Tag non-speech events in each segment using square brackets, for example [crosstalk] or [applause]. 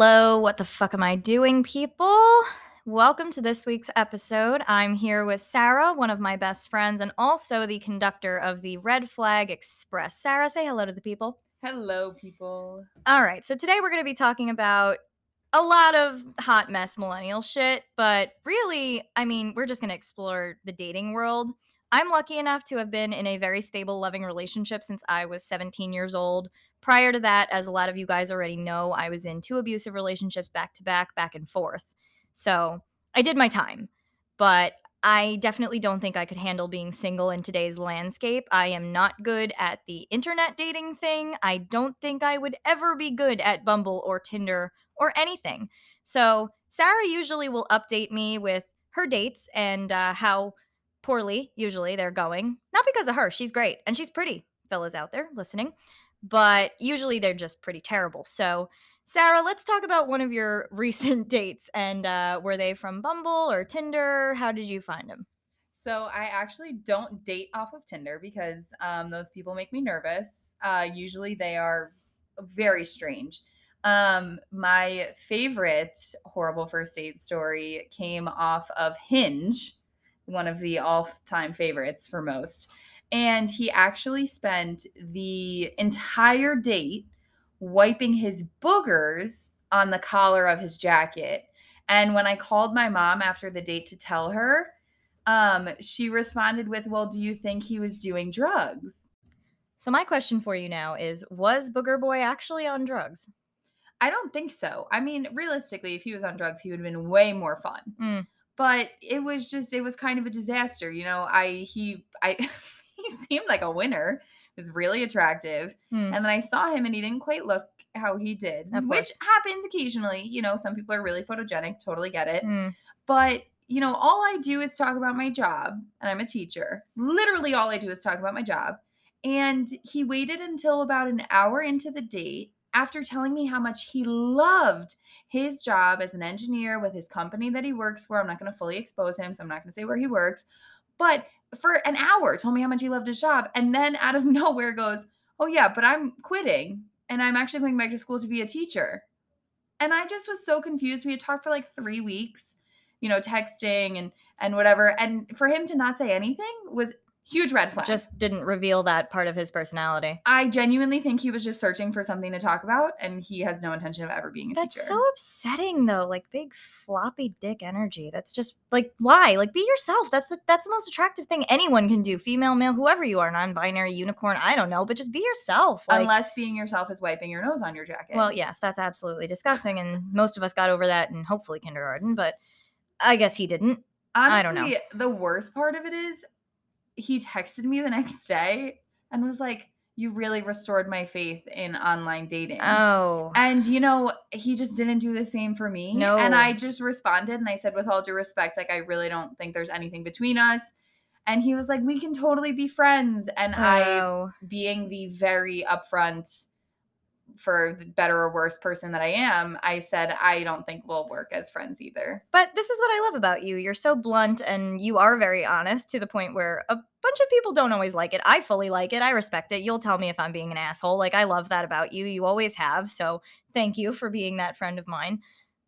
Hello, what the fuck am I doing, people? Welcome to this week's episode. I'm here with Sarah, one of my best friends, and also the conductor of the Red Flag Express. Sarah, say hello to the people. Hello, people. All right, so today we're going to be talking about a lot of hot mess millennial shit, but really, I mean, we're just going to explore the dating world. I'm lucky enough to have been in a very stable, loving relationship since I was 17 years old. Prior to that, as a lot of you guys already know, I was in two abusive relationships back to back, back and forth. So I did my time, but I definitely don't think I could handle being single in today's landscape. I am not good at the internet dating thing. I don't think I would ever be good at Bumble or Tinder or anything. So Sarah usually will update me with her dates and uh, how poorly, usually, they're going. Not because of her. She's great and she's pretty, fellas out there listening. But usually they're just pretty terrible. So, Sarah, let's talk about one of your [laughs] recent dates. And uh, were they from Bumble or Tinder? How did you find them? So I actually don't date off of Tinder because um, those people make me nervous. Uh, usually they are very strange. Um, my favorite horrible first date story came off of Hinge, one of the all-time favorites for most. And he actually spent the entire date wiping his boogers on the collar of his jacket. And when I called my mom after the date to tell her, um, she responded with, Well, do you think he was doing drugs? So, my question for you now is Was Booger Boy actually on drugs? I don't think so. I mean, realistically, if he was on drugs, he would have been way more fun. Mm. But it was just, it was kind of a disaster. You know, I, he, I, [laughs] [laughs] he seemed like a winner. He was really attractive. Hmm. And then I saw him and he didn't quite look how he did, which happens occasionally. You know, some people are really photogenic, totally get it. Mm. But, you know, all I do is talk about my job, and I'm a teacher. Literally, all I do is talk about my job. And he waited until about an hour into the date after telling me how much he loved his job as an engineer with his company that he works for. I'm not going to fully expose him, so I'm not going to say where he works. But for an hour, told me how much he loved his job. And then out of [laughs] nowhere goes, Oh, yeah, but I'm quitting and I'm actually going back to school to be a teacher. And I just was so confused. We had talked for like three weeks, you know, texting and and whatever. And for him to not say anything was huge red flag. Just didn't reveal that part of his personality. I genuinely think he was just searching for something to talk about, and he has no intention of ever being a teacher. That's teacher. so upsetting though. Like big floppy dick energy. That's just like why? Like be yourself. That's the that's the most attractive thing anyone can do. Female, male, whoever you are, non-binary, unicorn, I don't know, but just be yourself. Like Unless being yourself is wiping your nose on your jacket. Well, yes, that's absolutely disgusting and most of us got over that in hopefully kindergarten, but I guess he didn't. Honestly, I don't know. The worst part of it is he texted me the next day and was like, You really restored my faith in online dating. Oh. And you know, he just didn't do the same for me. No. And I just responded and I said, with all due respect, like I really don't think there's anything between us. And he was like, We can totally be friends. And I Oh. being the very upfront for the better or worse person that I am, I said I don't think we'll work as friends either. But this is what I love about you. You're so blunt and you are very honest to the point where a bunch of people don't always like it. I fully like it. I respect it. You'll tell me if I'm being an asshole. Like I love that about you. You always have. So thank you for being that friend of mine.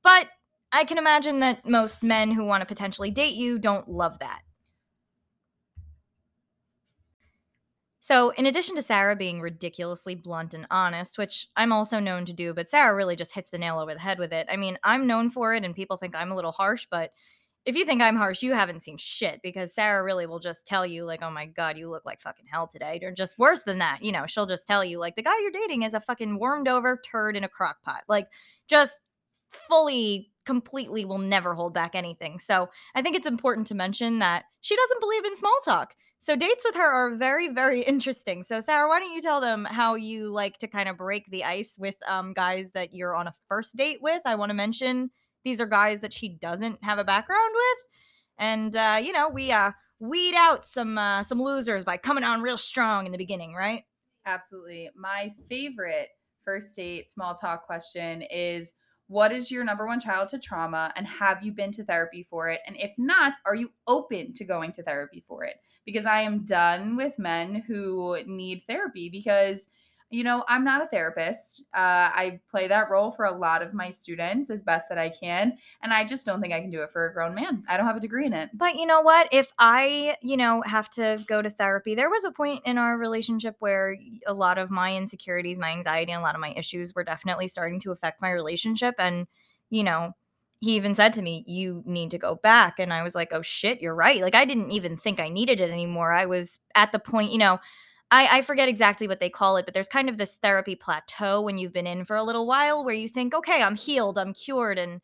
But I can imagine that most men who want to potentially date you don't love that. So, in addition to Sarah being ridiculously blunt and honest, which I'm also known to do, but Sarah really just hits the nail over the head with it. I mean, I'm known for it and people think I'm a little harsh, but if you think I'm harsh, you haven't seen shit because Sarah really will just tell you, like, oh my God, you look like fucking hell today. Or just worse than that, you know, she'll just tell you, like, the guy you're dating is a fucking warmed over turd in a crock pot. Like, just fully, completely will never hold back anything. So I think it's important to mention that she doesn't believe in small talk. So dates with her are very, very [laughs] interesting. So Sarah, why don't you tell them how you like to kind of break the ice with um, guys that you're on a first date with? I want to mention these are guys that she doesn't have a background with, and uh, you know we uh, weed out some uh, some losers by coming on real strong in the beginning, right? Absolutely. My favorite first date small talk question is what is your number one childhood trauma and have you been to therapy for it? And if not, are you open to going to therapy for it? Because I am done with men who need therapy because you know, I'm not a therapist. Uh, I play that role for a lot of my students as best that I can. And I just don't think I can do it for a grown man. I don't have a degree in it. But you know what? If I, you know, have to go to therapy, there was a point in our relationship where a lot of my insecurities, my anxiety, and a lot of my issues were definitely starting to affect my relationship. And, you know, he even said to me, You need to go back. And I was like, Oh shit, you're right. Like, I didn't even think I needed it anymore. I was at the point, you know, I, I forget exactly what they call it, but there's kind of this therapy plateau when you've been in for a little while where you think, okay, I'm healed, I'm cured. And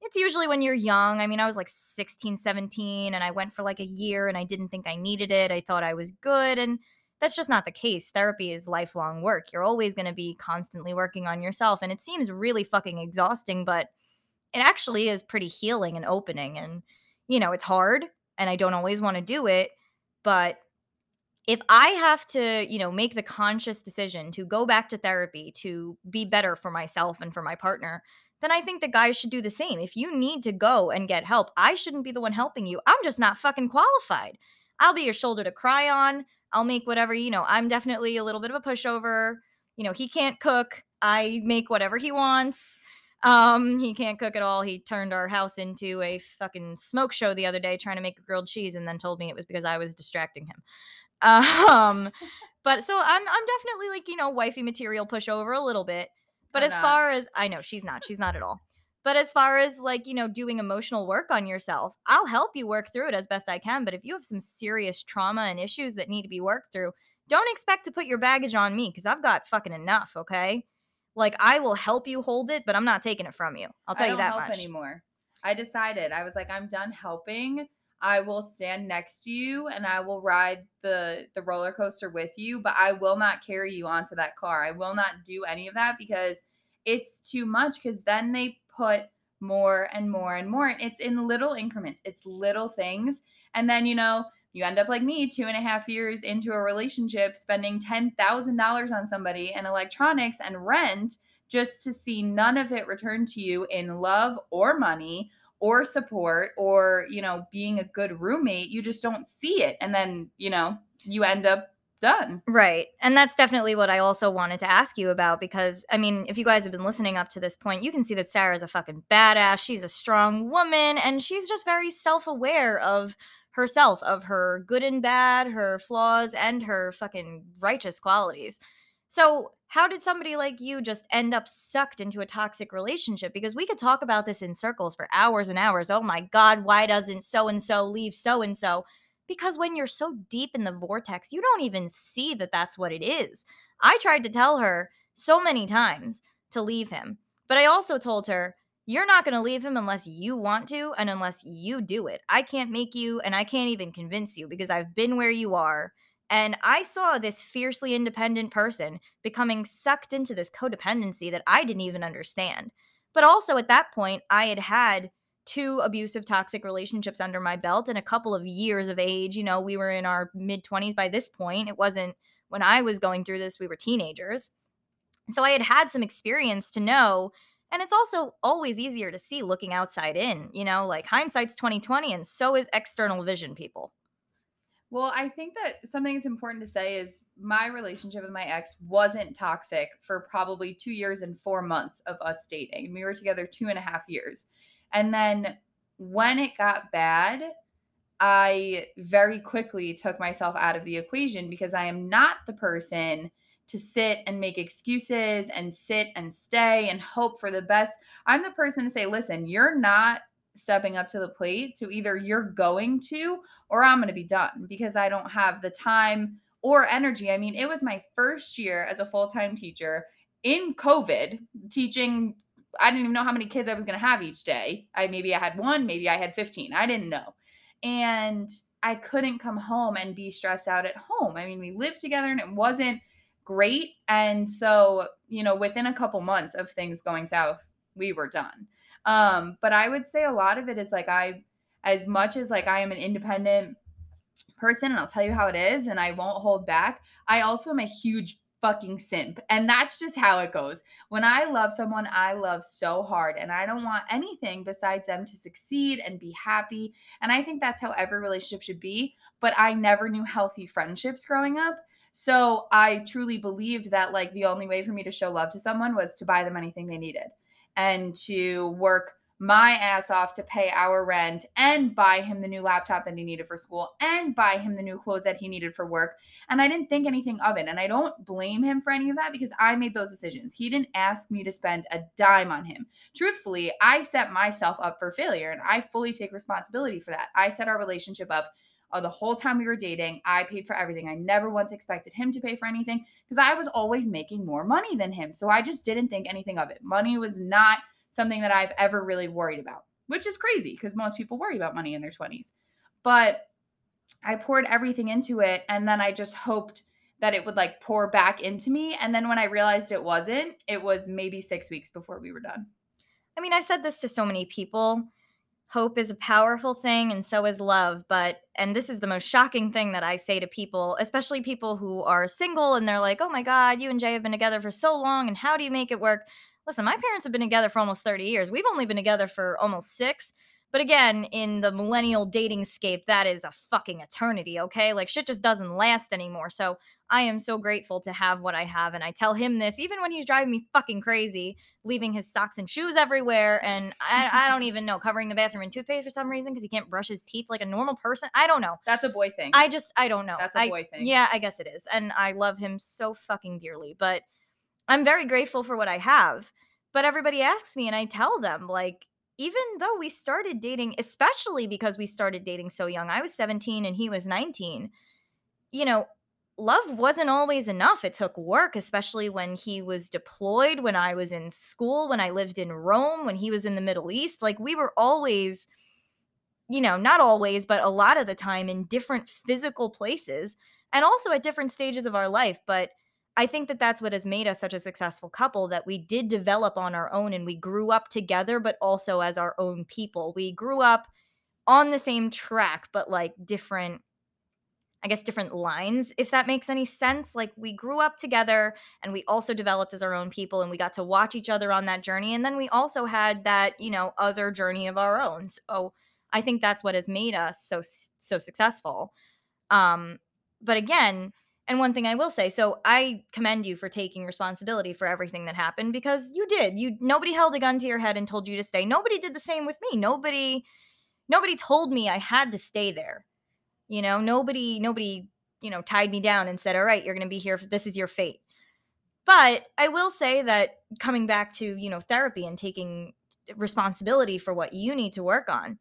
it's usually when you're young. I mean, I was like 16, 17, and I went for like a year and I didn't think I needed it. I thought I was good. And that's just not the case. Therapy is lifelong work. You're always going to be constantly working on yourself. And it seems really fucking exhausting, but it actually is pretty healing and opening. And, you know, it's hard and I don't always want to do it, but if I have to, you know, make the conscious decision to go back to therapy to be better for myself and for my partner, then I think the guys should do the same. If you need to go and get help, I shouldn't be the one helping you. I'm just not fucking qualified. I'll be your shoulder to cry on. I'll make whatever, you know, I'm definitely a little bit of a pushover. You know, he can't cook. I make whatever he wants. Um, he can't cook at all. He turned our house into a fucking smoke show the other day trying to make a grilled cheese and then told me it was because I was distracting him. Um, but so I'm I'm definitely like, you know, wifey material pushover a little bit. But I'm as not. far as I know, she's not. She's not at all. But as far as like, you know, doing emotional work on yourself, I'll help you work through it as best I can. But if you have some serious trauma and issues that need to be worked through, don't expect to put your baggage on me because I've got fucking enough, okay? Like I will help you hold it, but I'm not taking it from you. I'll tell I you that help much. anymore. I decided I was like, I'm done helping. I will stand next to you and I will ride the the roller coaster with you, but I will not carry you onto that car. I will not do any of that because it's too much because then they put more and more and more. It's in little increments. It's little things. And then, you know, you end up like me, two and a half years into a relationship, spending $10,000 on somebody and electronics and rent just to see none of it return to you in love or money or support or you know being a good roommate you just don't see it and then you know you end up done Right. And that's definitely what I also wanted to ask you about because, I mean, if you guys have been listening up to this point, you can see that Sarah's a fucking badass. She's a strong woman and she's just very self aware of herself, of her good and bad, her flaws, and her fucking righteous qualities. So, how did somebody like you just end up sucked into a toxic relationship? Because we could talk about this in circles for hours and hours. Oh my God, why doesn't so and so leave so and so? Because when you're so deep in the vortex, you don't even see that that's what it is. I tried to tell her so many times to leave him, but I also told her, you're not going to leave him unless you want to and unless you do it. I can't make you and I can't even convince you because I've been where you are. And I saw this fiercely independent person becoming sucked into this codependency that I didn't even understand. But also at that point, I had had two abusive toxic relationships under my belt and a couple of years of age you know we were in our mid 20s by this point. It wasn't when i was going through this we were teenagers. So i had had some experience to know and it's also always easier to see looking outside in you know like hindsight's 2020 and so is external vision people well i think that something that's important to say is my relationship with my ex wasn't toxic for probably two years and four months of us dating we were together two and a half years and then when it got bad I very quickly took myself out of the equation because I am not the person to sit and make excuses and sit and stay and hope for the best. I'm the person to say, listen, you're not stepping up to the plate. So either you're going to or I'm going to be done because I don't have the time or energy. I mean, it was my first year as a full time teacher in COVID teaching. I didn't even know how many kids I was going to have each day. I maybe I had one, maybe I had 15. I didn't know and I couldn't come home and be stressed out at home. I mean, we lived together and it wasn't great. And so, you know, within a couple months of things going south, we were done. Um, but I would say a lot of it is like I, as much as like I am an independent person and I'll tell you how it is and I won't hold back, I also am a huge fucking simp. And that's just how it goes. When I love someone, I love so hard and I don't want anything besides them to succeed and be happy. And I think that's how every relationship should be. But I never knew healthy friendships growing up. So I truly believed that like the only way for me to show love to someone was to buy them anything they needed and to work my ass off to pay our rent and buy him the new laptop that he needed for school and buy him the new clothes that he needed for work. And I didn't think anything of it. And I don't blame him for any of that because I made those decisions. He didn't ask me to spend a dime on him. Truthfully, I set myself up for failure and I fully take responsibility for that. I set our relationship up uh, the whole time we were dating. I paid for everything. I never once expected him to pay for anything because I was always making more money than him. So I just didn't think anything of it. Money was not something that I've ever really worried about, which is crazy because most people worry about money in their 20s. But I poured everything into it and then I just hoped that it would like pour back into me. And then when I realized it wasn't, it was maybe six weeks before we were done. I mean, I've said this to so many people. Hope is a powerful thing, and so is love. But, and this is the most shocking thing that I say to people, especially people who are single and they're like, oh my God, you and Jay have been together for so long, and how do you make it work? listen, my parents have been together for almost 30 years. We've only been together for almost six. But again, in the millennial dating scape, that is a fucking eternity, okay? Like shit just doesn't last anymore. So I am so grateful to have what I have. And I tell him this even when he's driving me fucking crazy, leaving his socks and shoes everywhere. And I, I don't even know, covering the bathroom in toothpaste for some reason because he can't brush his teeth like a normal person. I don't know. That's a boy thing. I just, I don't know. That's a I- boy thing. Yeah, I guess it is. And I love him so fucking dearly. But I'm very grateful for what I have. But everybody asks me, and I tell them, like, even though we started dating, especially because we started dating so young, I was 17 and he was 19, you know, love wasn't always enough. It took work, especially when he was deployed, when I was in school, when I lived in Rome, when he was in the Middle East. Like, we were always, you know, not always, but a lot of the time in different physical places and also at different stages of our life. But I think that that's what has made us such a successful couple that we did develop on our own and we grew up together, but also as our own people. We grew up on the same track, but like different, I guess, different lines, if that makes any sense. Like we grew up together and we also developed as our own people and we got to watch each other on that journey. And then we also had that, you know, other journey of our own. So I think that's what has made us so, so successful. Um, but again, and one thing I will say, so I commend you for taking responsibility for everything that happened because you did. You nobody held a gun to your head and told you to stay. Nobody did the same with me. Nobody nobody told me I had to stay there. You know, nobody nobody, you know, tied me down and said, "All right, you're going to be here. This is your fate." But I will say that coming back to, you know, therapy and taking responsibility for what you need to work on,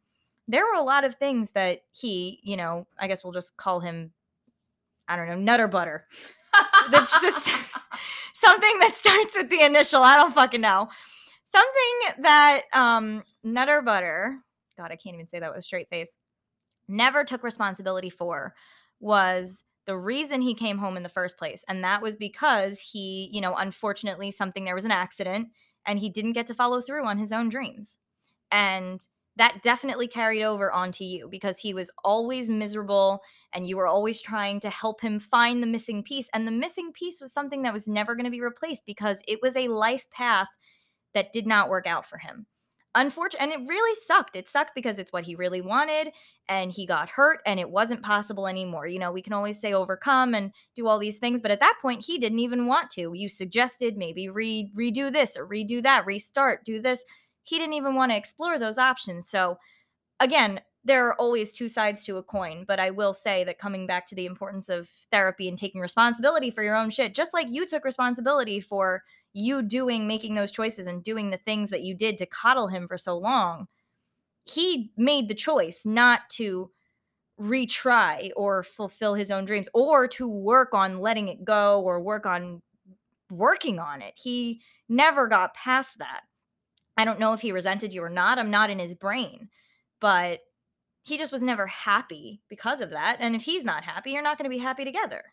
there were a lot of things that he, you know, I guess we'll just call him I don't know, nutter butter. That's just [laughs] something that starts with the initial. I don't fucking know. Something that um Nutter Butter, God, I can't even say that with a straight face, never took responsibility for was the reason he came home in the first place. And that was because he, you know, unfortunately, something there was an accident and he didn't get to follow through on his own dreams. And that definitely carried over onto you because he was always miserable and you were always trying to help him find the missing piece. And the missing piece was something that was never going to be replaced because it was a life path that did not work out for him. Unfortunately, and it really sucked. It sucked because it's what he really wanted and he got hurt and it wasn't possible anymore. You know, we can always say overcome and do all these things, but at that point he didn't even want to. You suggested maybe re- redo this or redo that, restart, do this he didn't even want to explore those options. So, again, there are always two sides to a coin, but I will say that coming back to the importance of therapy and taking responsibility for your own shit, just like you took responsibility for you doing, making those choices and doing the things that you did to coddle him for so long, he made the choice not to retry or fulfill his own dreams or to work on letting it go or work on working on it. He never got past that. I don't know if he resented you or not. I'm not in his brain. But he just was never happy because of that. And if he's not happy, you're not going to be happy together.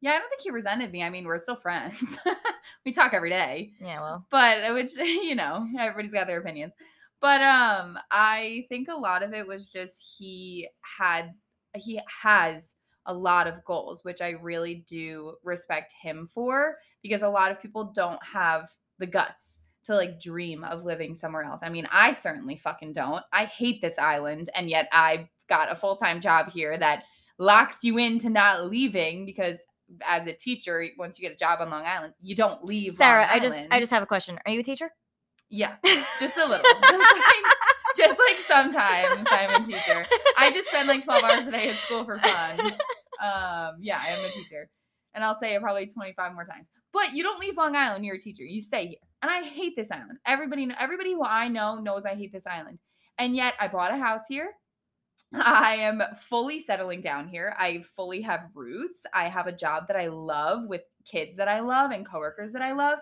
Yeah, I don't think he resented me. I mean, we're still friends. [laughs] we talk every day. Yeah, well. But which, [laughs] you know, everybody's got their opinions. But um I think a lot of it was just he had he has a lot of goals, which I really do respect him for because a lot of people don't have the guts to like dream of living somewhere else. I mean, I certainly fucking don't. I hate this island, and yet I got a full time job here that locks you into not leaving because as a teacher, once you get a job on Long Island, you don't leave. Sarah, I just I just have a question. Are you a teacher? yeah, [laughs] just a little, just like, just like sometimes I'm a teacher. I just spend like 12 hours a day at school for fun. Um, yeah, I am a teacher, and I'll say it probably 25 more times. But you don't leave Long Island. You're a teacher. You stay here, and I hate this island. Everybody, everybody who I know knows I hate this island, and yet I bought a house here. I am fully settling down here. I fully have roots. I have a job that I love with kids that I love and coworkers that I love.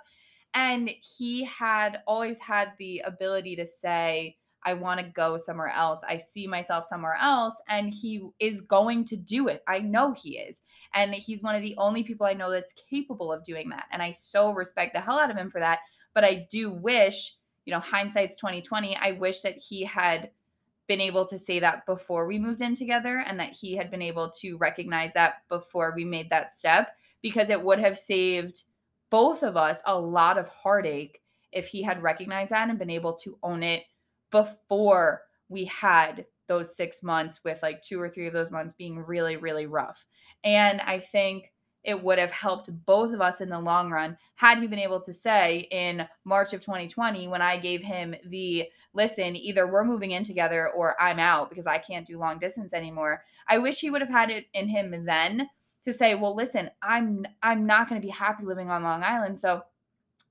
And he had always had the ability to say, I want to go somewhere else. I see myself somewhere else. And he is going to do it. I know he is. And he's one of the only people I know that's capable of doing that. And I so respect the hell out of him for that. But I do wish, you know, hindsight's 2020. I wish that he had been able to say that before we moved in together and that he had been able to recognize that before we made that step because it would have saved both of us a lot of heartache if he had recognized that and been able to own it before we had those six months with like two or three of those months being really really rough and i think it would have helped both of us in the long run had he been able to say in march of 2020 when i gave him the listen either we're moving in together or i'm out because i can't do long distance anymore. I wish he would have had it in him then to say well listen i'm i'm not going to be happy living on long island. So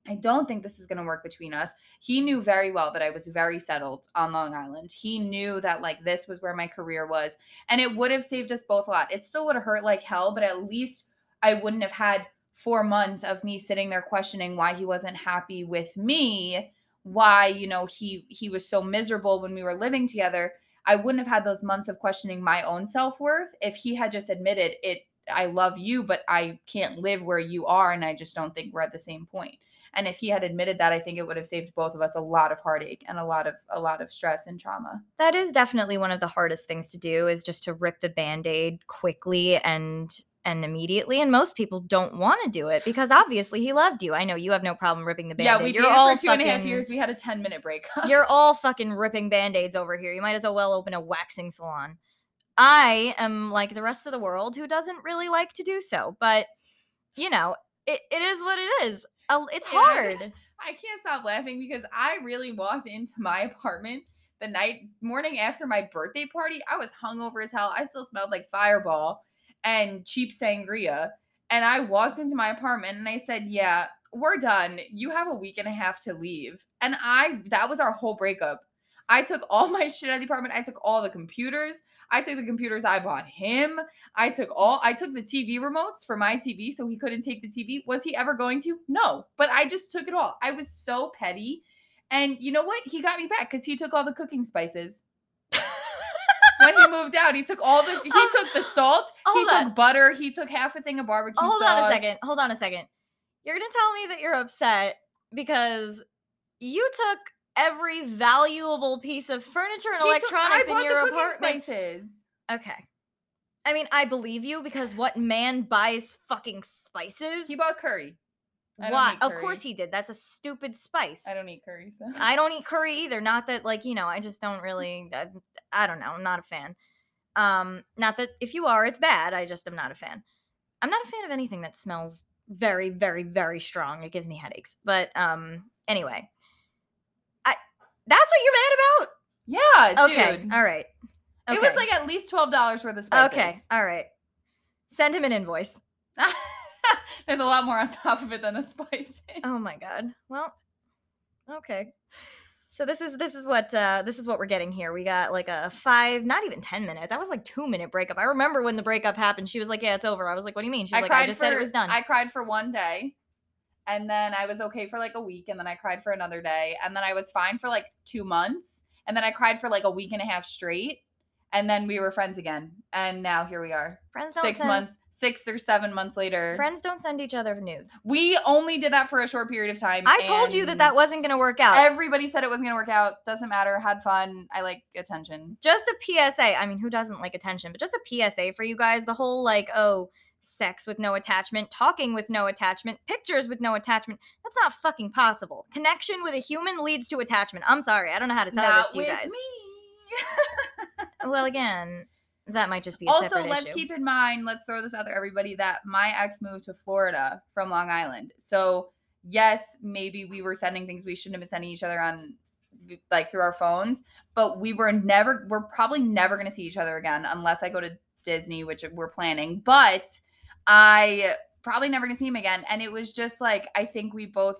I don't think this is going to work between us. He knew very well that I was very settled on Long Island. He knew that like this was where my career was and it would have saved us both a lot. It still would have hurt like hell, but at least I wouldn't have had 4 months of me sitting there questioning why he wasn't happy with me, why, you know, he he was so miserable when we were living together. I wouldn't have had those months of questioning my own self-worth if he had just admitted it I love you, but I can't live where you are and I just don't think we're at the same point. And if he had admitted that, I think it would have saved both of us a lot of heartache and a lot of a lot of stress and trauma. That is definitely one of the hardest things to do is just to rip the band-aid quickly and and immediately and most people don't want to do it because obviously he loved you. I know you have no problem ripping the band-aid. Yeah, we You're dated all for two and a half fucking- years. We had a 10 minute break. [laughs] You're all fucking ripping band-aids over here. You might as well open a waxing salon. I am like the rest of the world who doesn't really like to do so, but you know, it, it is what it is. It's hard. I can't stop laughing because I really walked into my [laughs] apartment the night morning after my birthday party. I was hungover as hell. I still smelled like fireball and cheap sangria. And I walked into my apartment and I said, Yeah, we're done. You have a week and a half to leave. And I that was our whole breakup. I took all [laughs] my shit out of the apartment. I took all the computers. I took the computers I bought him. I took all I took the TV remotes for my TV so he couldn't take the TV. Was he ever going to? No. But I just took it all. I was so petty. And you know what? He got me back cuz he took all the cooking spices. [laughs] when he moved out, he took all the he Hold- took the salt, he hold took butter, he took half a thing of barbecue sauce. Hold sauce. on a second. Hold on a second. You're going to tell me that you're upset because you took every valuable piece of furniture and He took- electronics in your apartment. Spices. Okay. I mean, I believe you because what man buys fucking spices? He bought curry. I Why? Of course he did. That's a stupid spice. I don't eat curry, so I don't eat curry either. Not that like, you know, I just don't really I, I don't know. I'm not a fan. Um not that if you are it's bad. I just am not a fan. I'm not a fan of anything that smells very very very strong. It gives me headaches. But um anyway. That's what you're mad about? yeah? Okay. dude. All right. It was like at least twelve dollars worth of spices. Okay. All right. Send him an invoice. [laughs] There's a lot more on top of it than the spices. Oh my god. Well, okay. So this is this is what uh this is what we're getting here. We got like a 5 not even 10 minute. That was like 2 minute breakup. I remember when the breakup happened. She was like, "Yeah, it's over." I was like, "What do you mean?" She's I like, "I just for, said it was done." I cried for one day, and then I was okay for like a week, and then I cried for another day, and then I was fine for like two months, and then I cried for like a week and a half straight, and then we were friends again, and now here we are, friends don't six send, months, six or seven months later. Friends don't send each other nudes. We only did that for a short period of time. I told you that that wasn't going to work out. Everybody said it wasn't gonna work out. Doesn't matter. Had fun. I like attention. just a PSA. I mean, who doesn't like attention? But just a PSA for you guys. The whole like, oh, sex with no attachment, talking with no attachment, pictures with no attachment. That's not fucking possible. Connection with a human leads to attachment. I'm sorry. I don't know how to tell Not this to you with guys. me. [laughs] Well, again, That might just be a Also, let's issue. keep in mind, let's throw this out there, everybody, that my ex moved to Florida from Long Island. So, yes, maybe we were sending things we shouldn't have been sending each other on like through our phones, but we were never, we're probably never going to see each other again unless I go to Disney, which we're planning. But I probably never to see him again. And it was just like, I think we both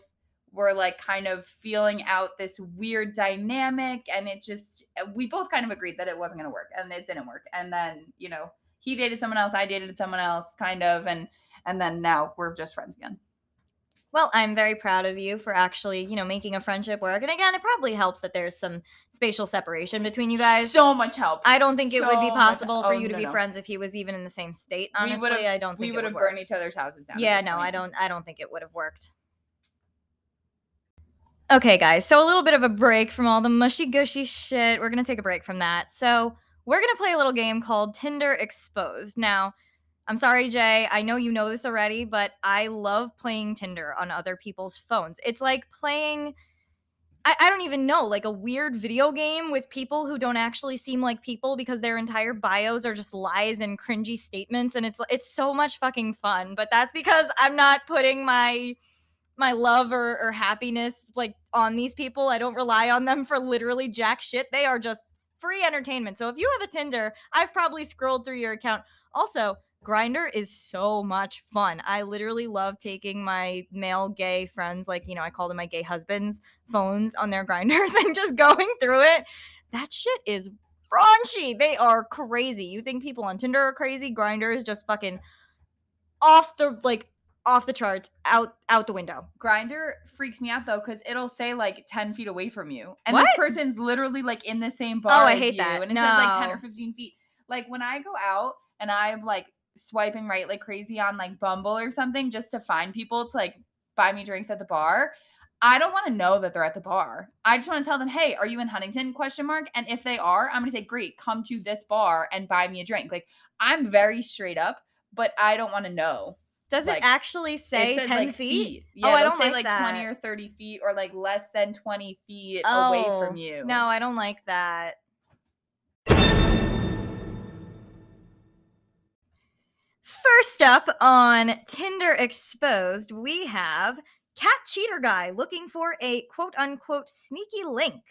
were like kind of feeling out this weird dynamic and it just we both kind of agreed that it wasn't to work and it didn't work and then you know he dated someone else i dated someone else kind of and and then now we're just friends again Well, I'm very proud of you for actually, you know, making a friendship work. And again, it probably helps that there's some spatial separation between you guys. so much help I don't think it would be So much- possible for oh, you to no, be no. friends if he was even in the same state. Honestly, I don't we think would have would work. burned each other's houses down Yeah, no, I don't I don't think it would have worked. Okay, guys. So a little bit of a break from all the mushy gushy shit. We're going to take a break from that. So, we're going to play a little game called Tinder Exposed. Now, I'm sorry, Jay. I know you know this already, but I love playing Tinder on other people's phones. It's like playing I, I don't even know, like a weird video game with people who don't actually seem like people because their entire bios are just lies and cringy statements and it's it's so much fucking fun. But that's because I'm not putting my my love or, or happiness like on these people. I don't rely on them for literally jack shit. They are just free entertainment. So if you have a Tinder, I've probably scrolled through your account. Also, Grindr is so much fun. I literally love taking my male gay friends, like, you know, I call them my gay husbands, phones on their [laughs] grinders and just going through it. That shit is raunchy. They are crazy. You think people on Tinder are crazy? Grindr is just fucking off the like off the charts, out out the window. Grindr freaks me out though because it'll say like 10 feet away from you. And What? this person's literally like in the same bar. Oh, I as hate you, that. And it says like 10 or 15 feet. Like when I go out and I'm like swiping right like crazy on like Bumble or something just to find people to like buy me drinks at the bar. I don't want to know that they're at the bar. I just want to tell them, "Hey, are you in Huntington?" question mark. And if they are, I'm going to say, "Great, come to this bar and buy me a drink." Like I'm very straight up, but I don't want to know. Does Like, it actually say it 10 like, feet? Oh, yeah, Oh, I don't say like like 20 or 30 feet or like less than 20 feet away from Oh, you. No, I don't like that. First up on Tinder Exposed, we have Cat Cheater Guy looking for a quote unquote sneaky link.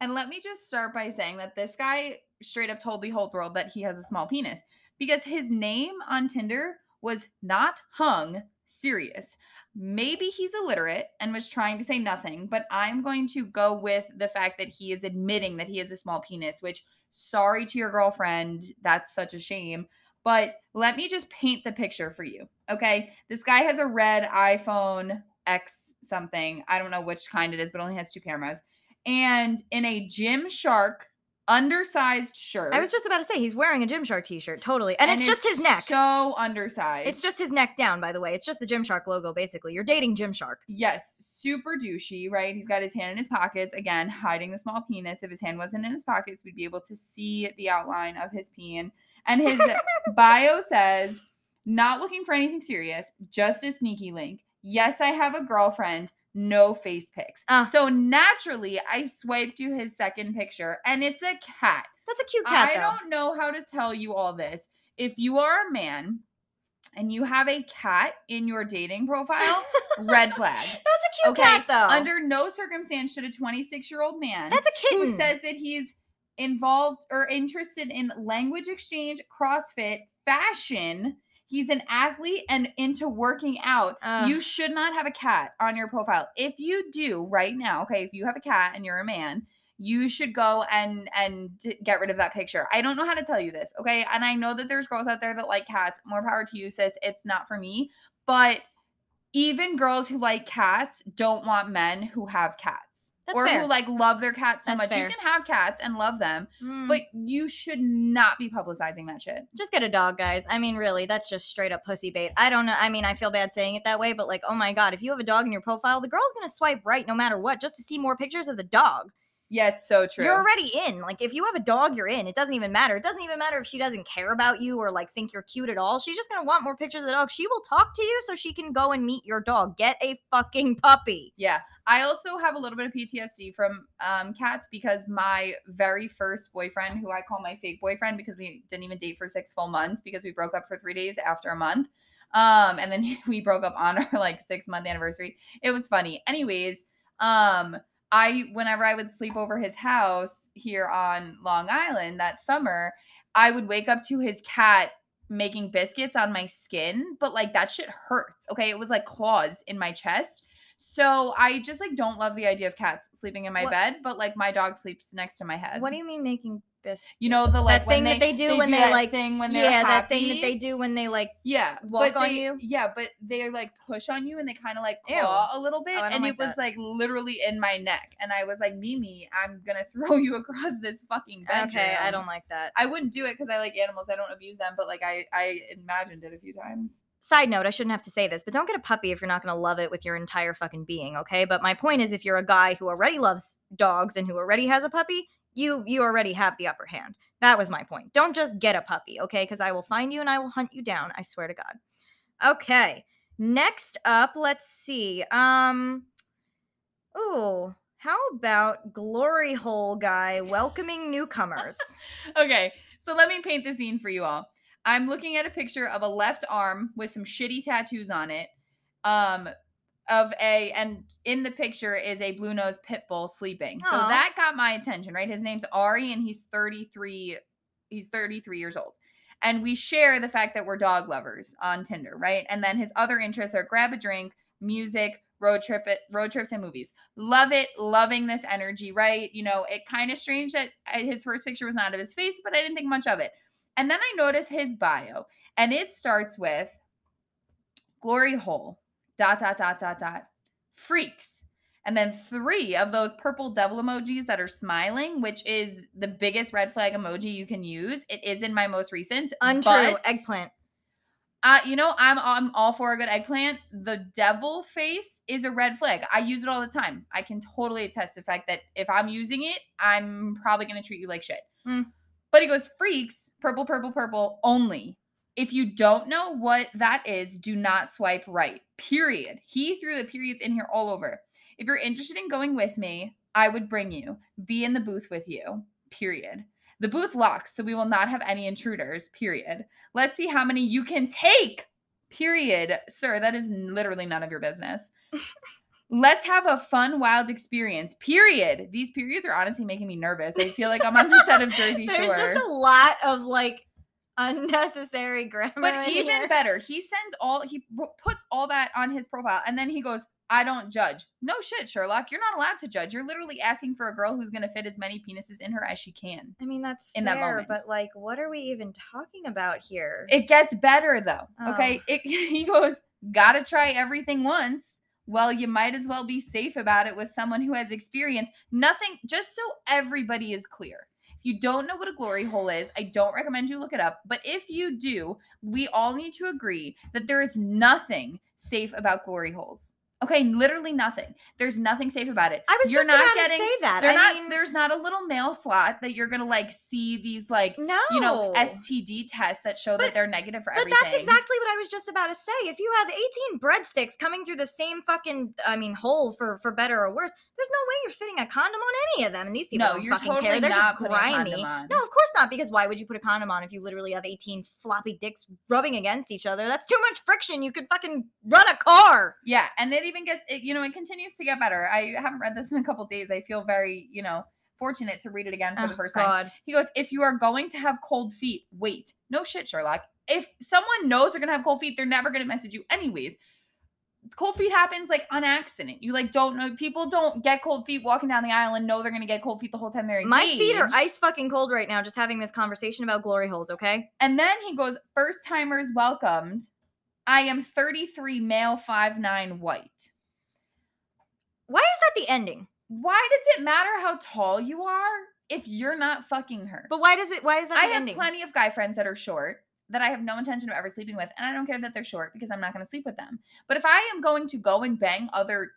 And let me just start by saying that this guy straight up told the whole world that he has a small penis because his name on Tinder was not hung serious. Maybe he's illiterate and was trying to say nothing, but I'm going to go with the fact that he is admitting that he has a small penis, which, sorry to your girlfriend, that's such a shame. But let me just paint the picture for you. Okay. This guy has a red iPhone X something. I don't know which kind it is, but only has two cameras. And in a Gymshark undersized shirt. I was just about to say he's wearing a Gymshark t-shirt, totally. And, it's just his neck. So undersized. it's just his neck down, by the way. It's just the Gymshark logo, basically. You're dating Gymshark. Yes, super douchey, right? He's got his hand in his pockets, again, hiding the small penis. If his hand wasn't in his pockets, we'd be able to see the outline of his peen. And his [laughs] bio says, not looking for anything serious, just a sneaky link. Yes, I have a girlfriend, no face pics. Ah. So naturally, I swiped to his second picture, and it's a cat. That's a cute cat, I though. don't know how to tell you all this. If you are a man and you have a cat in your dating profile, red [laughs] flag. That's a cute Okay, cat, though. Under no circumstance should a 26 year old man That's a kitten. who says that he's involved or interested in language exchange, CrossFit, fashion, he's an athlete and into working out, Ugh. you should not have a cat on your profile. If you do right now, okay, if you have a cat and you're a man, you should go and and get rid of that picture. I don't know how to tell you this, okay? And I know that there's girls out there that like cats. More power to you, sis. It's not for me, but even girls who like cats don't want men who have cats. That's or fair. who like love their cats so That's much. fair. You can have cats and love them, Mm. but you should not be publicizing that shit. just get a dog, guys. I mean, really, that's just straight up pussy bait. I don't know. I mean, I feel bad saying it that way, but like, oh my god, if you have a dog in your profile, the girl's gonna swipe right no matter what, just to see more pictures of the dog. Yeah, it's so true. You're already in. Like if you have a dog, you're in. It doesn't even matter. It doesn't even matter if she doesn't care about you or like think you're cute at all. She's just gonna want more pictures of the dog. She will talk to you so she can go and meet your dog. Get a fucking puppy. Yeah. I also have a little bit of PTSD from um, cats because my very first boyfriend, who I call my fake boyfriend because we didn't even date for six full months because we broke up for three days after a month. Um, and then [laughs] we broke up on our like six month anniversary. It was funny. Anyways, um, I whenever I would sleep over his house here on Long Island that summer, I would wake up to his cat making biscuits on my skin, but like that shit hurts. Okay, it was like claws in my chest. So I just like don't love the idea of cats sleeping in my What- bed, but like my dog sleeps next to my head. What do you mean making this? you know the like thing when that they do when they, that like- thing when they're yeah, that thing that they do when they like. Yeah, walk on they- you? Yeah, but they like push on you and they kind of like Ew. a little bit, Oh, and like it was that. like literally in my neck, and I was like, Mimi, I'm gonna [laughs] throw you across this fucking bedroom. Okay, I don't like that. I wouldn't do it because I like animals. I don't abuse them, but like I I imagined it a few times. Side note, I shouldn't have to say this, but don't get a puppy if you're not going to love it with your entire fucking being, okay? But my point is if you're a guy who already loves dogs and who already has a puppy, you you already have the upper hand. That was my point. Don't just get a puppy, okay? Cuz I will find you and I will hunt you down, I swear to god. Okay. Next up, let's see. Um Ooh, how about glory hole guy welcoming newcomers? [laughs] Okay, so let me paint the scene for you all. I'm looking at a picture of a left arm with some shitty tattoos on it. Um of a and in the picture is a blue nose pit bull sleeping. So that got my attention, right? His name's Ari and he's 33 he's 33 years old. And we share the fact that we're dog lovers on Tinder, right? And then his other interests are grab a drink, music, road trip it, road trips and movies. Love it, loving this energy, right? You know, it kind of strange that uh, his first picture was not of his face, but I didn't think much of it. And then I notice his bio, and it starts with glory hole, dot, dot, dot, dot, dot, freaks. And then three of those purple devil emojis that are smiling, which is the biggest red flag emoji you can use. It is in my most recent. Untrue. Eggplant. uh, you know, I'm I'm all for a good eggplant. The devil face is a red flag. I use it all the time. I can totally attest to the fact that if I'm using it, I'm probably gonna treat you like shit. Hmm. But he goes freaks, purple, purple, purple only. If you don't know what that is, do not swipe right. Period. He threw the periods in here all over. If you're interested in going with me, I would bring you. Be in the booth with you. Period. The booth locks, so we will not have any intruders. Period. Let's see how many you can take. Period. Sir, that is literally none of your business. [laughs] Let's have a fun, wild experience. Period. These periods are honestly making me nervous. I feel like I'm on the set of Jersey Shore. [laughs] There's just a lot of like unnecessary [laughs] grammar. But even here. better, he sends all he puts all that on his profile, and then he goes, "I don't judge." No shit, Sherlock. You're not allowed to judge. You're literally asking for a girl who's gonna fit as many penises in her as she can. I mean, that's in that fair, moment. but like, what are we even talking about here? It gets better though. Oh. Okay, it, [laughs] he goes, "Gotta try everything once." Well, you might as well be safe about it with someone who has experience. Nothing, just so everybody is clear. If you don't know what a glory hole is, I don't recommend you look it up. But if you do, we all need to agree that there is nothing safe about glory holes. Okay, literally nothing. There's nothing safe about it. I was you're just not about getting. to say that. I not. mean, there's not a little mail slot that you're gonna like see these like no, you know STD tests that show that they're negative for But everything. But that's exactly what I was just about to say. If you have 18 breadsticks coming through the same fucking, I mean, hole for for better or worse, there's no way you're fitting a condom on any of them. And these people no, don't you're fucking totally care. They're not just grimy. No, of course not. Because why would you put a condom on if you literally have 18 floppy dicks rubbing against each other? That's too much friction. You could fucking run a car. Yeah, and it even gets it. You know, it continues to get better. I haven't read this in a couple days. I feel very, you know, fortunate to read it again for the Oh, first time. He goes, if you are going to have cold feet, wait. No shit, Sherlock. If someone knows they're gonna have cold feet, they're never gonna message you anyways. Cold feet happens like on accident. You like don't know. People don't get cold feet walking down the aisle and know they're gonna get cold feet the whole time they're engaged. My feet are ice fucking cold right now just having this conversation about glory holes, okay? And then he goes, first timers welcomed. I am 33, male, 5'9, white. Why is that the ending? Why does it matter how tall you are if you're not fucking her? But why does it why is that I have ending? plenty of guy friends that are short that I have no intention of ever sleeping with, and I don't care that they're short because I'm not going to sleep with them. But if I am going to go and bang other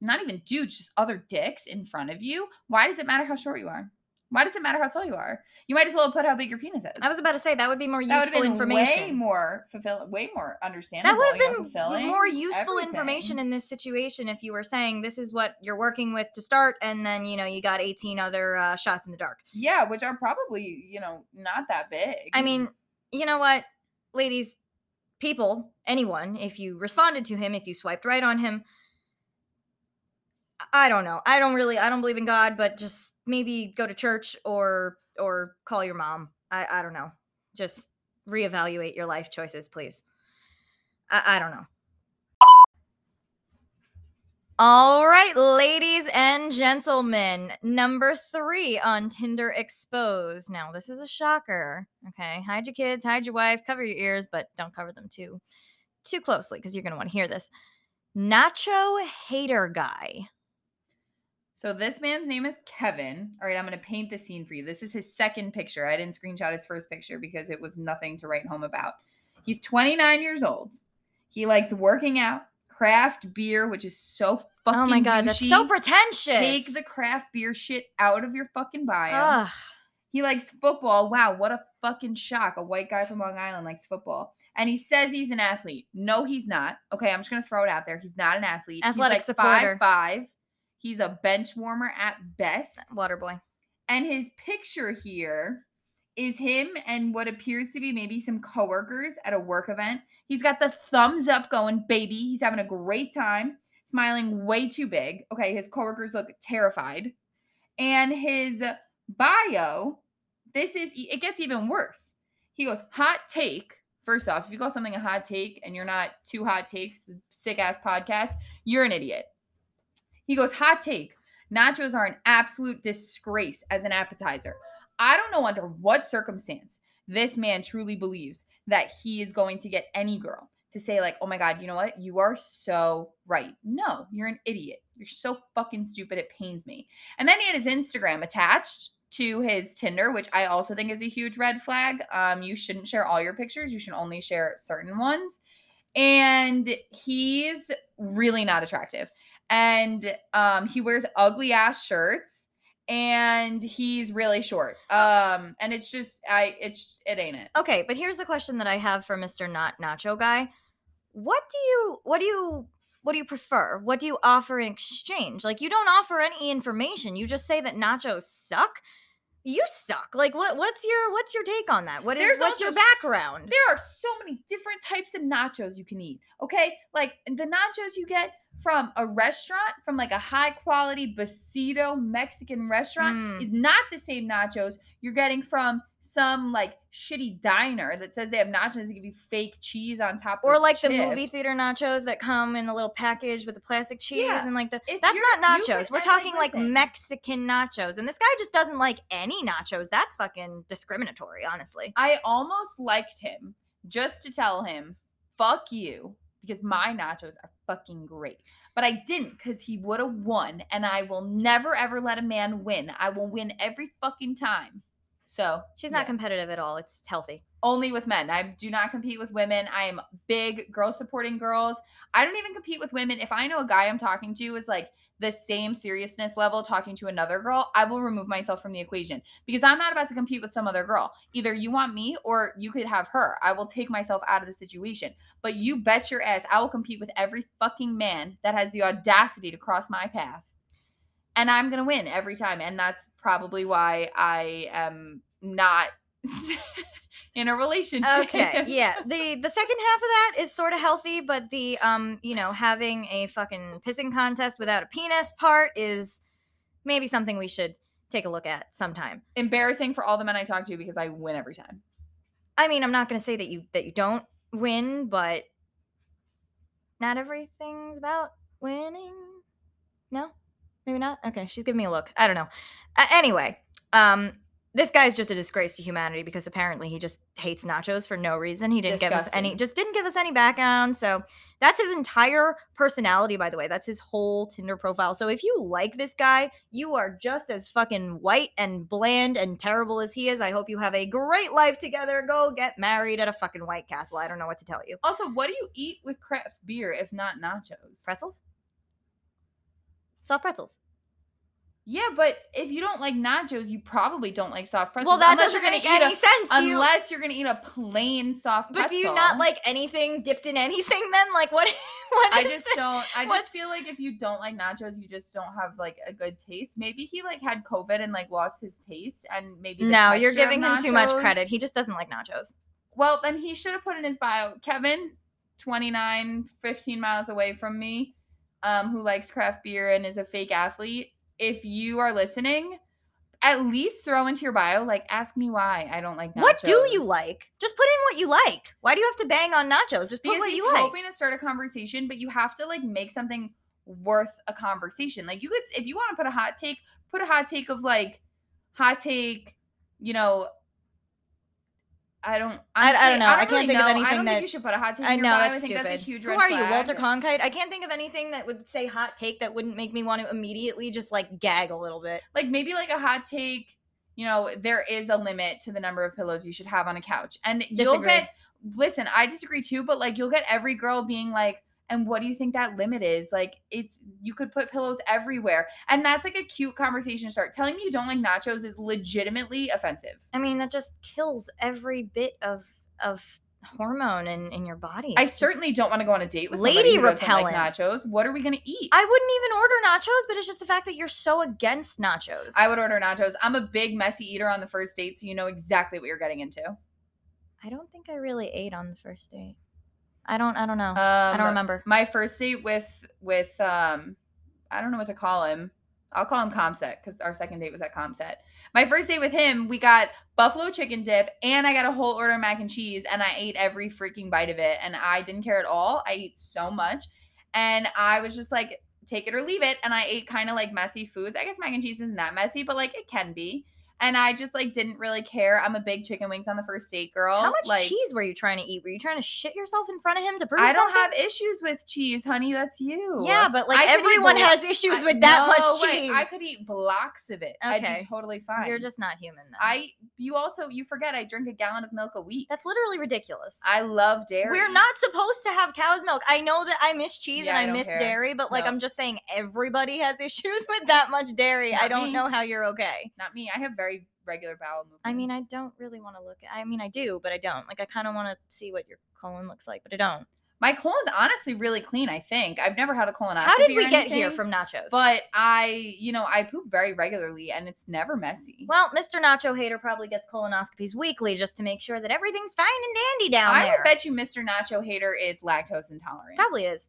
not even dudes, just other dicks in front of you, why does it matter how short you are? Why does it matter how tall you are? You might as well put how big your penis is. I was about to say that would be more that would useful have been information. way more fulfilling, way more understandable. that would have been more useful everything. information in this situation if you were saying this is what you're working with to start, and then you know you got 18 other uh, shots in the dark. Yeah, which are probably you know not that big. I mean, you know what, ladies, people, anyone, if you responded to him, if you swiped right on him, I- don't know. I don't really, I don't believe in God, but just maybe go to church or or call your mom. I I don't know. Just reevaluate your life choices, please. I, I don't know. All right, ladies and gentlemen, number three on Tinder Exposed. Now, this is a shocker. Okay, hide your kids, hide your wife, cover your ears, but don't cover them too too closely because you're gonna want to hear this. Nacho hater guy. So this man's name is Kevin. All right, I'm going to paint the scene for you. This is his second picture. I didn't screenshot his first picture because it was nothing to write home about. He's 29 years old. He likes working out, craft beer, which is so fucking oh my god, that's so pretentious. Take the craft beer shit out of your fucking bio. Ugh. He likes football. Wow, what a fucking shock. A white guy from Long Island likes football. And he says he's an athlete. No, he's not. Okay, I'm just gonna throw it out there. He's not an athlete. Athletic he's like supporter. five five. He's a bench warmer at best. Water boy. And his picture here is him and what appears to be maybe some coworkers at a work event. He's got the thumbs up going, baby. He's having a great time, smiling way too big. Okay, his coworkers look terrified. And his bio, this is it gets even worse. He goes, hot take. First off, if you call something a hot take and you're not two hot takes, sick ass podcast, you're an idiot. He goes, hot take. Nachos are an absolute disgrace as an appetizer. I don't know under what circumstance this man truly believes that he is going to get any girl to say, like, oh my God, you know what? You are so right. No, you're an idiot. You're so fucking stupid. It pains me. And then he had his Instagram attached to his Tinder, which I also think is a huge red flag. Um, you shouldn't share all your pictures, you should only share certain ones. And he's really not attractive. And um, he wears ugly ass shirts and he's really short. Um, and it's just I it's it ain't it. Okay, but here's the question that I have for Mr. Not Nacho guy. What do you what do you what do you prefer? What do you offer in exchange? Like you don't offer any information. You just say that nachos suck. You suck. Like what what's your what's your take on that? What is There's what's your background? There are so many different types of nachos you can eat. Okay? Like the nachos you get from a restaurant, from like a high quality Besito Mexican restaurant, Mm. is not the same nachos you're getting from some like shitty diner that says they have nachos to give you fake cheese on top Or like the movie theater nachos that come in a little package with the plastic cheese Yeah. and like the If that's not nachos. We're talking like listen. Mexican nachos. And this guy just doesn't like any nachos. That's fucking discriminatory, honestly. I almost liked him just to tell him, fuck you, because my nachos are fucking great. But I didn't because he would have won, and I will never ever let a man win. I will win every fucking time. So She's not yeah. competitive at all. It's healthy. only with men. I do not compete with women. I am big girl supporting girls. I don't even compete with women. If I know a guy I'm talking to is like the same seriousness level talking to another girl, I will remove myself from the equation because I'm not about to compete with some other girl. Either you want me or you could have her. I will take myself out of the situation. But you bet your ass I will compete with every fucking man that has the audacity to cross my path. And I'm going to win every time. And that's probably why I am not [laughs] in a relationship. Okay, [laughs] yeah. The the second half of that is sort of healthy, but the um, you know, having a fucking pissing contest without a penis part is maybe something we should take a look at sometime. Embarrassing for all the men I talk to because I win every time. I mean, I'm not going to say that you that you don't win, but not everything's about winning. No, maybe not. Okay, she's giving me a look. I don't know. Uh, anyway, um, this guy's just a disgrace to humanity because apparently he just hates nachos for no reason. He didn't give us any, just didn't give us any background. So that's his entire personality, by the way. That's his whole Tinder profile. So if you like this guy, you are just as fucking white and bland and terrible as he is. I hope you have a great life together. Go get married at a fucking White Castle. I don't know what to tell you. Also, what do you eat with craft beer if not nachos? Pretzels? Soft pretzels. Yeah, but if you don't like nachos, you probably don't like soft pretzels. Well, that unless doesn't you're make gonna eat any a, sense. Unless you're gonna eat a plain soft but pretzel. do you not like anything dipped in anything then? [laughs] Like what? what I just it? don't. I what's- just feel like if you don't like nachos, you just don't have like a good taste. Maybe he like had COVID and like lost his taste, and maybe No, you're giving him too much credit. He just doesn't like nachos. Well, then he should have put in his bio, Kevin, 29, 15 miles away from me, um, who likes craft beer and is a fake athlete. If you are listening, at least throw into your bio, like, ask me why I don't like nachos. What do you like? Just put in what you like. Why do you have to bang on nachos? Just put Because what you like. hoping to start a conversation, but you have to like make something worth a conversation. Like you could, if you want to put a hot take, put a hot take of like, hot take, you know. I don't. I- I don't know. I don't can't really think of anything I don't that- think you should put a hot take. I know that's I think stupid. that's a huge Who are you, flag. Walter Cronkite? I can't think of anything that would say hot take that wouldn't make me want to immediately just like gag a little bit. Like maybe like a hot take. You know, there is a limit to the number of pillows you should have on a couch, and you'll get. Listen, I disagree too, but like you'll get every girl being like, and what do you think that limit is? Like it's you could put pillows everywhere. And that's like a cute conversation to start. Telling me you don't like nachos is legitimately offensive. I mean, that just kills every bit of of hormone in in your body. I It's just- certainly don't want to go on a date with Lady somebody who doesn't repellent. like nachos. What are we gonna eat? I wouldn't even order nachos, but it's just the fact that you're so against nachos. I would order nachos. I'm a big messy eater on the first date, so you know exactly what you're getting into. I don't think I really ate on the first date. I don't. I don't know. Um, I don't remember. My first date with with um, I don't know what to call him. I'll call him Comset because our second date was at Comset. My first date with him, we got buffalo chicken dip and I got a whole order of mac and cheese and I ate every freaking bite of it and I didn't care at all. I ate so much and I was just like, take it or leave it. And I ate kind of like messy foods. I guess mac and cheese isn't that messy, but like it can be. And I just like didn't really care. I'm a big chicken wings on the first date girl. How much like, cheese were you trying to eat? Were you trying to shit yourself in front of him to prove something? I don't something? have issues with cheese, honey. That's you. Yeah, but like I everyone has issues I- with that No much cheese. I could eat blocks of it. I'd be totally fine. You're just not human. Then. I. You also you forget I drink a gallon of milk a week. That's literally ridiculous. I love dairy. We're not supposed to have cow's milk. I know that I miss cheese Yeah, and I don't miss care. dairy, but like No. I'm just saying everybody has [laughs] issues with that much dairy. I don't me. know how you're okay. Not me. I have very regular bowel movements. I mean, I don't really want to look at I mean, I do, but I don't. Like I kind of want to see what your colon looks like, but I don't. My colon's honestly really clean. I think I've never had a colonoscopy. How did we get here from nachos? But I, you know, I poop very regularly, and it's never messy. well, Mr. Nacho Hater probably gets colonoscopies weekly just to make sure that everything's fine and dandy down I there. would bet you Mr. Nacho Hater is lactose intolerant, probably is.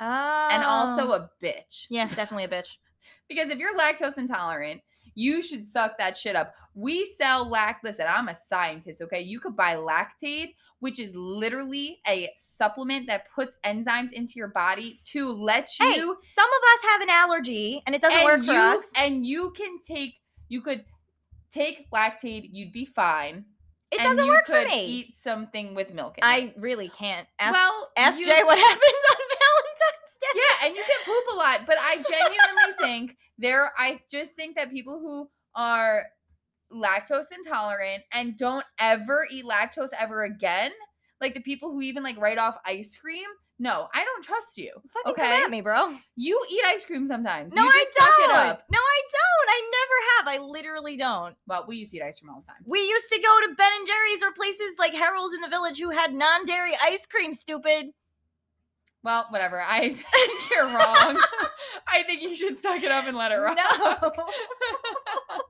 Oh. and also oh. a bitch. yeah, definitely a bitch. [laughs] Because if you're lactose intolerant, you should suck that shit up. We sell lact. Listen, I'm a scientist, okay? You could buy Lactaid, which is literally a supplement that puts enzymes into your body to let Hey, you. some of us have an allergy and it doesn't and work for you, us. And you can take, you could take Lactaid, you'd be fine. It and doesn't work for me. Eat something with milk. I really can't. Ask, well, ask you- Jay what [laughs] happens on Valentine's Day. Yeah, and you can poop a lot, but I [laughs] genuinely think there I just think that people who are lactose intolerant and don't ever eat lactose ever again, like the people who even like write off ice cream, no, I don't trust you. Fucking come Okay. at me, bro. You eat ice cream sometimes. No, I don't. it up. No, I don't. I never have. I literally don't. Well, we used to eat ice cream all the time. We used to go to Ben and Jerry's or places like Harold's in the village who had non-dairy ice cream. Stupid. Well, whatever. I [laughs] think you're wrong. I think you should suck it up and let it rock. No. [laughs] [laughs]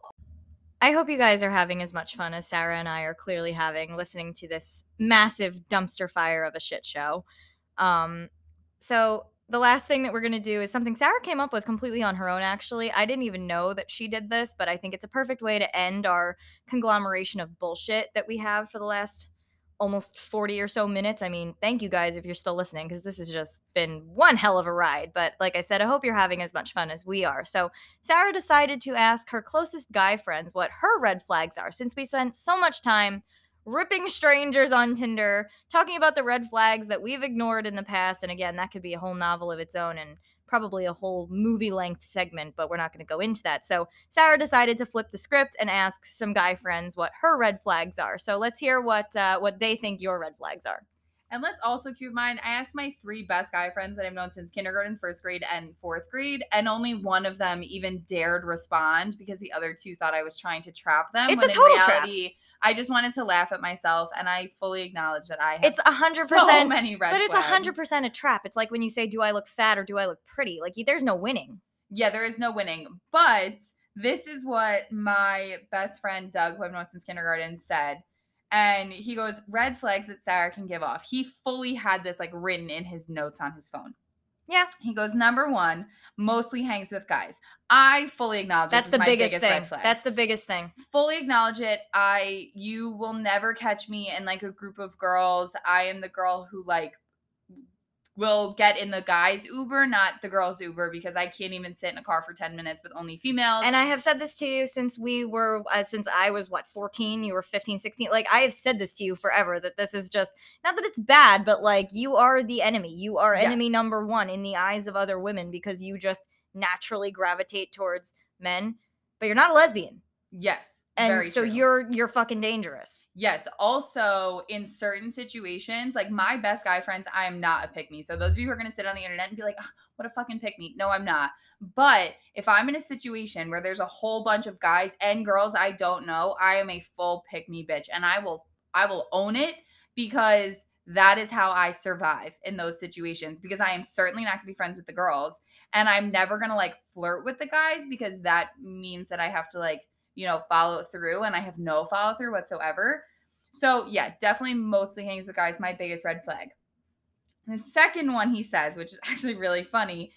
I hope you guys are having as much fun as Sarah and I are clearly having listening to this massive dumpster fire of a shit show. Um, so the last thing that we're going to do is something Sarah came up with completely on her own, actually. I didn't even know that she did this, but I think it's a perfect way to end our conglomeration of bullshit that we have for the last almost 40 or so minutes. I mean, thank you guys if you're still listening because this has just been one hell of a ride. But like I said, I hope you're having as much fun as we are. So Sarah decided to ask her closest guy friends what her red flags are since we spent so much time ripping strangers on Tinder, talking about the red flags that we've ignored in the past. And again, that could be a whole novel of its own and probably a whole movie length segment, but we're not going to go into that. So Sarah decided to flip the script and ask some guy friends what her red flags are. So let's hear what uh, what they think your red flags are. And let's also keep in mind, I asked my three best guy friends that I've known since kindergarten, first grade, and fourth grade, and only one of them even dared respond because the other two thought I was trying to trap them. It's a in total trap. I just wanted to laugh at myself, and I fully acknowledge that I have It's a hundred so percent. many red But it's a hundred percent a trap. It's like when you say, "Do I look fat or do I look pretty?" Like there's no winning. Yeah, there is no winning. But this is what my best friend Doug, who I've known since kindergarten, said. And he goes, red flags that Sarah can give off. He fully had this like written in his notes on his phone. Yeah. He goes, number one, mostly hangs with guys. I fully acknowledge That's this the is my biggest, biggest, thing. That's the biggest thing. fully acknowledge it. I you will never catch me in like a group of girls. I am the girl who like will get in the guys Uber, not the girls Uber because I can't even sit in a car for 10 minutes with only females. And I have said this to you since we were, uh, since I was what, 14, you were 15, 16. Like, I have said this to you forever that this is just, not that it's bad, but like, you are the enemy. You are enemy Yes. number one in the eyes of other women because you just naturally gravitate towards men, but you're not a lesbian. yes. And very so true. you're, you're fucking dangerous. Yes. Also, in certain situations, like my best guy friends, I am not a pick me. So those of you who are gonna sit on the internet and be like, "Ah, "What a fucking pick me," no, I'm not. But if I'm in a situation where there's a whole bunch of guys and girls I don't know, I am a full pick me bitch, and I will, I will own it because that is how I survive in those situations. Because I am certainly not gonna be friends with the girls, and I'm never gonna like flirt with the guys because that means that I have to like you know, follow through and I have no follow through whatsoever. So, yeah, definitely mostly hangs with guys, my biggest red flag. The second one he says, which is [laughs] actually really funny,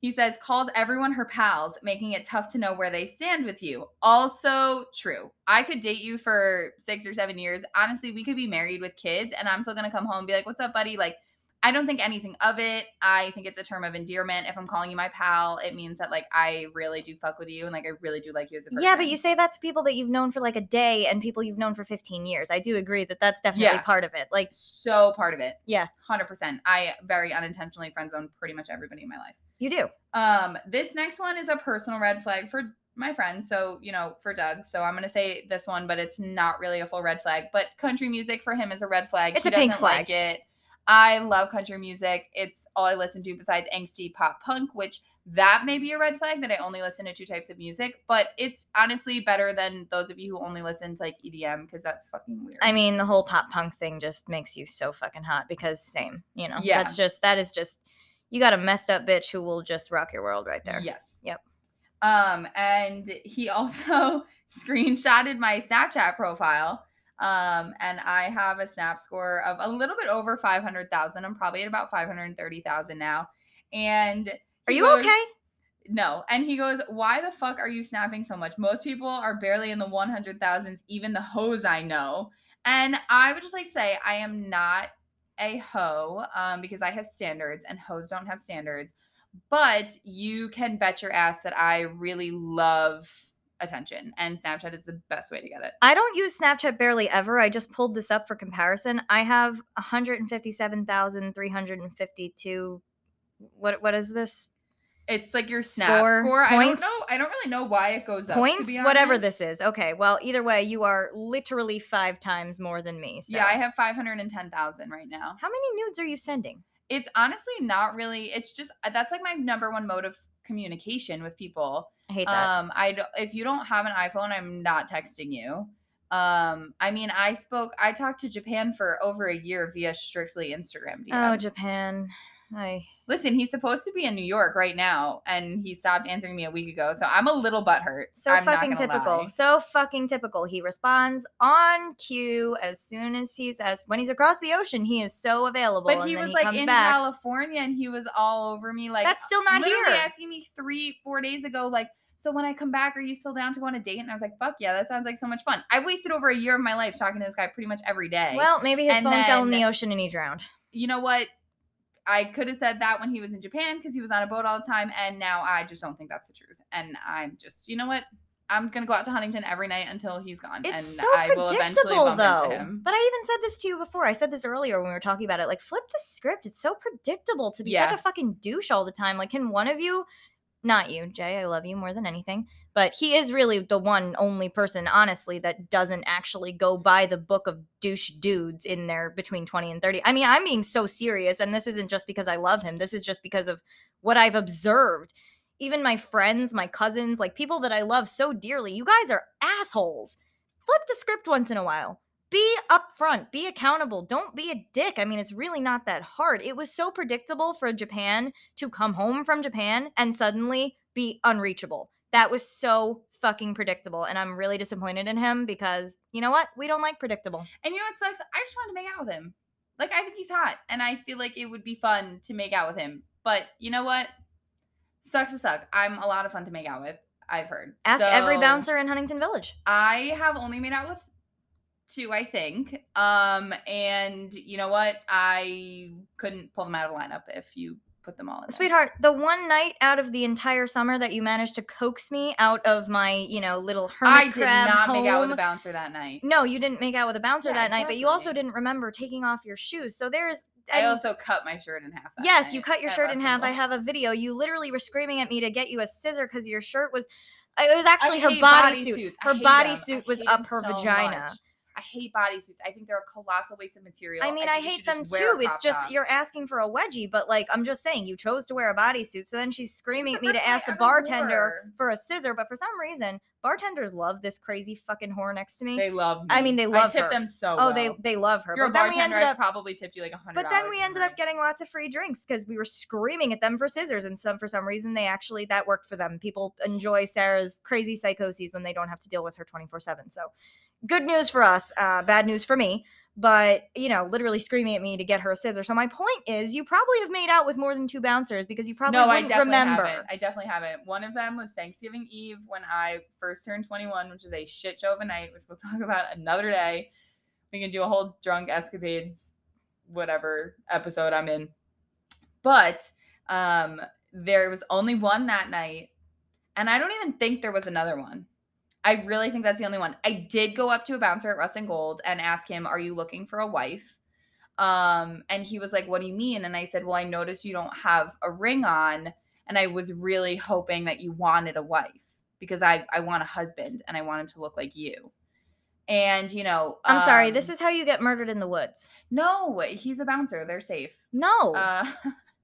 he says, calls everyone her pals, making it tough to know where they stand with you. Also true. I could date you for six or seven years. Honestly, we could be married with kids, and I'm still gonna come home and be like, What's up, buddy? Like, I don't think anything of it. I think it's a term of endearment. If I'm calling you my pal, it means that like I really do fuck with you and like I really do like you as a person. Yeah, but you say that to people that you've known for like a day and people you've known for 15 years. I do agree that that's definitely Yeah. part of it. Like, so part of it. Yeah. 100%. I very unintentionally friend zone pretty much everybody in my life. you do. Um this next one is a personal red flag for my friend, so you know, for Doug. So I'm going to say this one, but it's not really a full red flag, but country music for him is a red flag. It's he a pink doesn't like it. I love country music. It's all I listen to besides angsty pop punk, which that may be a red flag that I only listen to two types of music, but it's honestly better than those of you who only listen to like EDM because that's fucking weird. I mean, the whole pop punk thing just makes you so fucking hot because same, you know. Yeah. That's just that is just you got a messed up bitch who will just rock your world right there. Yes. Yep. Um, and he [laughs] also screenshotted my Snapchat profile. Um, and I have a snap score of a little bit over 500,000. I'm probably at about 530,000 now. And Are you goes- okay? No. And he goes, Why the fuck are you snapping so much? Most people are barely in the 100,000s, even the hoes I know. And I would just like to say, I am not a hoe um, because I have standards and hoes don't have standards. But you can bet your ass that I really love attention, and Snapchat is the best way to get it. I don't use Snapchat barely ever. I just pulled this up for comparison. I have 157,352 what what is this? It's like your snap Score, score. I don't know. I don't really know why it goes up. Points? Whatever this is. Okay. Well, either way, you are literally 5 times more than me. So. Yeah, I have 510,000 right now. How many nudes are you sending? it's honestly not really it's just that's like my number one mode of communication with people I hate that. um i if you don't have an iphone i'm not texting you um i mean i spoke i talked to japan for over a year via strictly instagram DM. oh, Japan. I listen he's supposed to be in new york right now and he stopped answering me a week ago so i'm a little butthurt So I'm fucking typical. lie. So fucking typical. He responds on cue as soon as he's as when he's across the ocean. He is so available. but and he then was like comes in back. california and he was all over me like That's still not here. literally here. asking me three, four days ago, like, so when I come back, are you still down to go on a date? And I was like, fuck yeah, that sounds like so much fun. I've wasted over a year of my life talking to this guy pretty much every day. Well, maybe his And phone fell in the ocean and he drowned. you know what? I could have said that when he was in Japan because he was on a boat all the time. And now I just don't think that's the truth. And I'm just, you know what? I'm going to go out to Huntington every night until he's gone. It's and so I will eventually predictable, bump though. into him. But I even said this to you before. I said this earlier when we were talking about it. Like, flip the script. It's so predictable to be such a fucking douche all the time. Like, can one of you Not you, Jay. I love you more than anything. But he is really the one only person, honestly, that doesn't actually go by the book of douche dudes in there between 20 and 30. I mean, I'm being so serious, and this isn't just because I love him. This is just because of what I've observed. Even my friends, my cousins, like people that I love so dearly, you guys are assholes. Flip the script once in a while be upfront, be accountable, don't be a dick. I mean, it's really not that hard. It was so predictable for Japan to come home from Japan and suddenly be unreachable. That was so fucking predictable. And I'm really disappointed in him because you know what? We don't like predictable. And you know what sucks? I just wanted to make out with him. Like, I think he's hot. And I feel like it would be fun to make out with him. But you know what? Sucks to suck. I'm a lot of fun to make out with. I've heard. Ask every bouncer in Huntington Village. I have only made out with two, I think. Um, and you know what? I couldn't pull them out of lineup if you put them all in. Sweetheart, the one night out of the entire summer that you managed to coax me out of my, you know, little hermit I did crab not home. make out with a bouncer that night. No, you didn't make out with a bouncer Yeah, that night, but you also didn't remember taking off your shoes. So there's I and- also cut my shirt in half. That Yes, you cut your shirt in half. I have a video. You literally were screaming at me to get you a scissor because your shirt was. It was actually her bodysuit. I Her hate 'em. I bodysuit was up her so vagina. much. I hate bodysuits. I think they're a colossal waste of material. I mean, I, you hate them just wear a too. It's just top. you're asking for a wedgie, but like I'm just saying, you chose to wear a bodysuit. So then she's screaming at me to ask the [laughs] I bartender wore. for a scissor, but for some reason, bartenders love this crazy fucking whore next to me. They love. Me. I mean, they love I tip her. them so. oh, they well. they love her. You're a But then we ended I up probably tipped you like a hundred. But then we ended up getting lots of free drinks because we were screaming at them for scissors, and some for some reason they actually that worked for them. People enjoy Sarah's crazy psychoses when they don't have to deal with her twenty four seven. So, good news for us, uh, bad news for me. But you know, literally screaming at me to get her a scissor. So my point is, you probably have made out with more than two bouncers because you probably no, I definitely remember. haven't. I definitely haven't. One of them was Thanksgiving Eve when I first turned 21, which is a shit show of a night, which we'll [laughs] talk about another day. We can do a whole drunk escapades, whatever episode I'm in. But um, there was only one that night, and I don't even think there was another one. I really think that's the only one. I did go up to a bouncer at Rust and Gold and ask him, "Are you looking for a wife?" Um, and he was like, "What do you mean?" And I said, "Well, I noticed you don't have a ring on, and I was really hoping that you wanted a wife because I I want a husband and I want him to look like you." And you know, I'm sorry. This um, is how you get murdered in the woods. no. He's a bouncer. They're safe. No, Uh,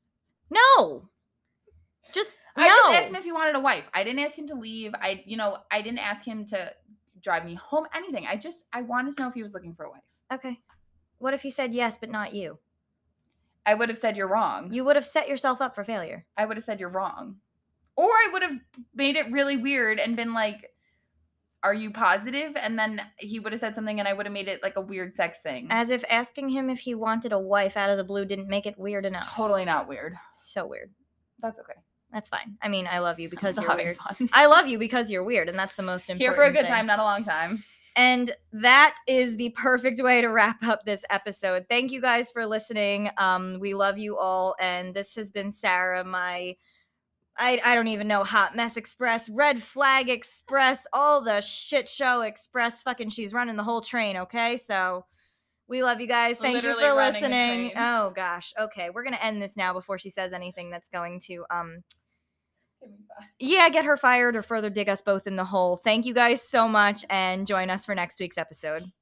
[laughs] no. Just no. I just asked him if he wanted a wife. I didn't ask him to leave. I, you know, I didn't ask him to drive me home. Anything. I just I wanted to know if he was looking for a wife. okay. What if he said yes, but not you? I would have said you're wrong. You would have set yourself up for failure. I would have said you're wrong. Or I would have made it really weird and been like, Are you positive? And then he would have said something and I would have made it like a weird sex thing. As if asking him if he wanted a wife out of the blue didn't make it weird enough. totally not weird. So weird. That's okay. That's fine. I mean, I love you because you're weird. fun. [laughs] I love you because you're weird, and that's the most important. Here for a good thing. time, not a long time. And that is the perfect way to wrap up this episode. Thank you guys for listening. Um, we love you all, and this has been Sarah, my I, I don't even know hot mess express red flag express all the shit show express fucking she's running the whole train okay so we love you guys thank Literally you for listening oh gosh okay we're gonna end this now before she says anything that's going to um yeah, get her fired or further dig us both in the hole. Thank you guys so much and join us for next week's episode.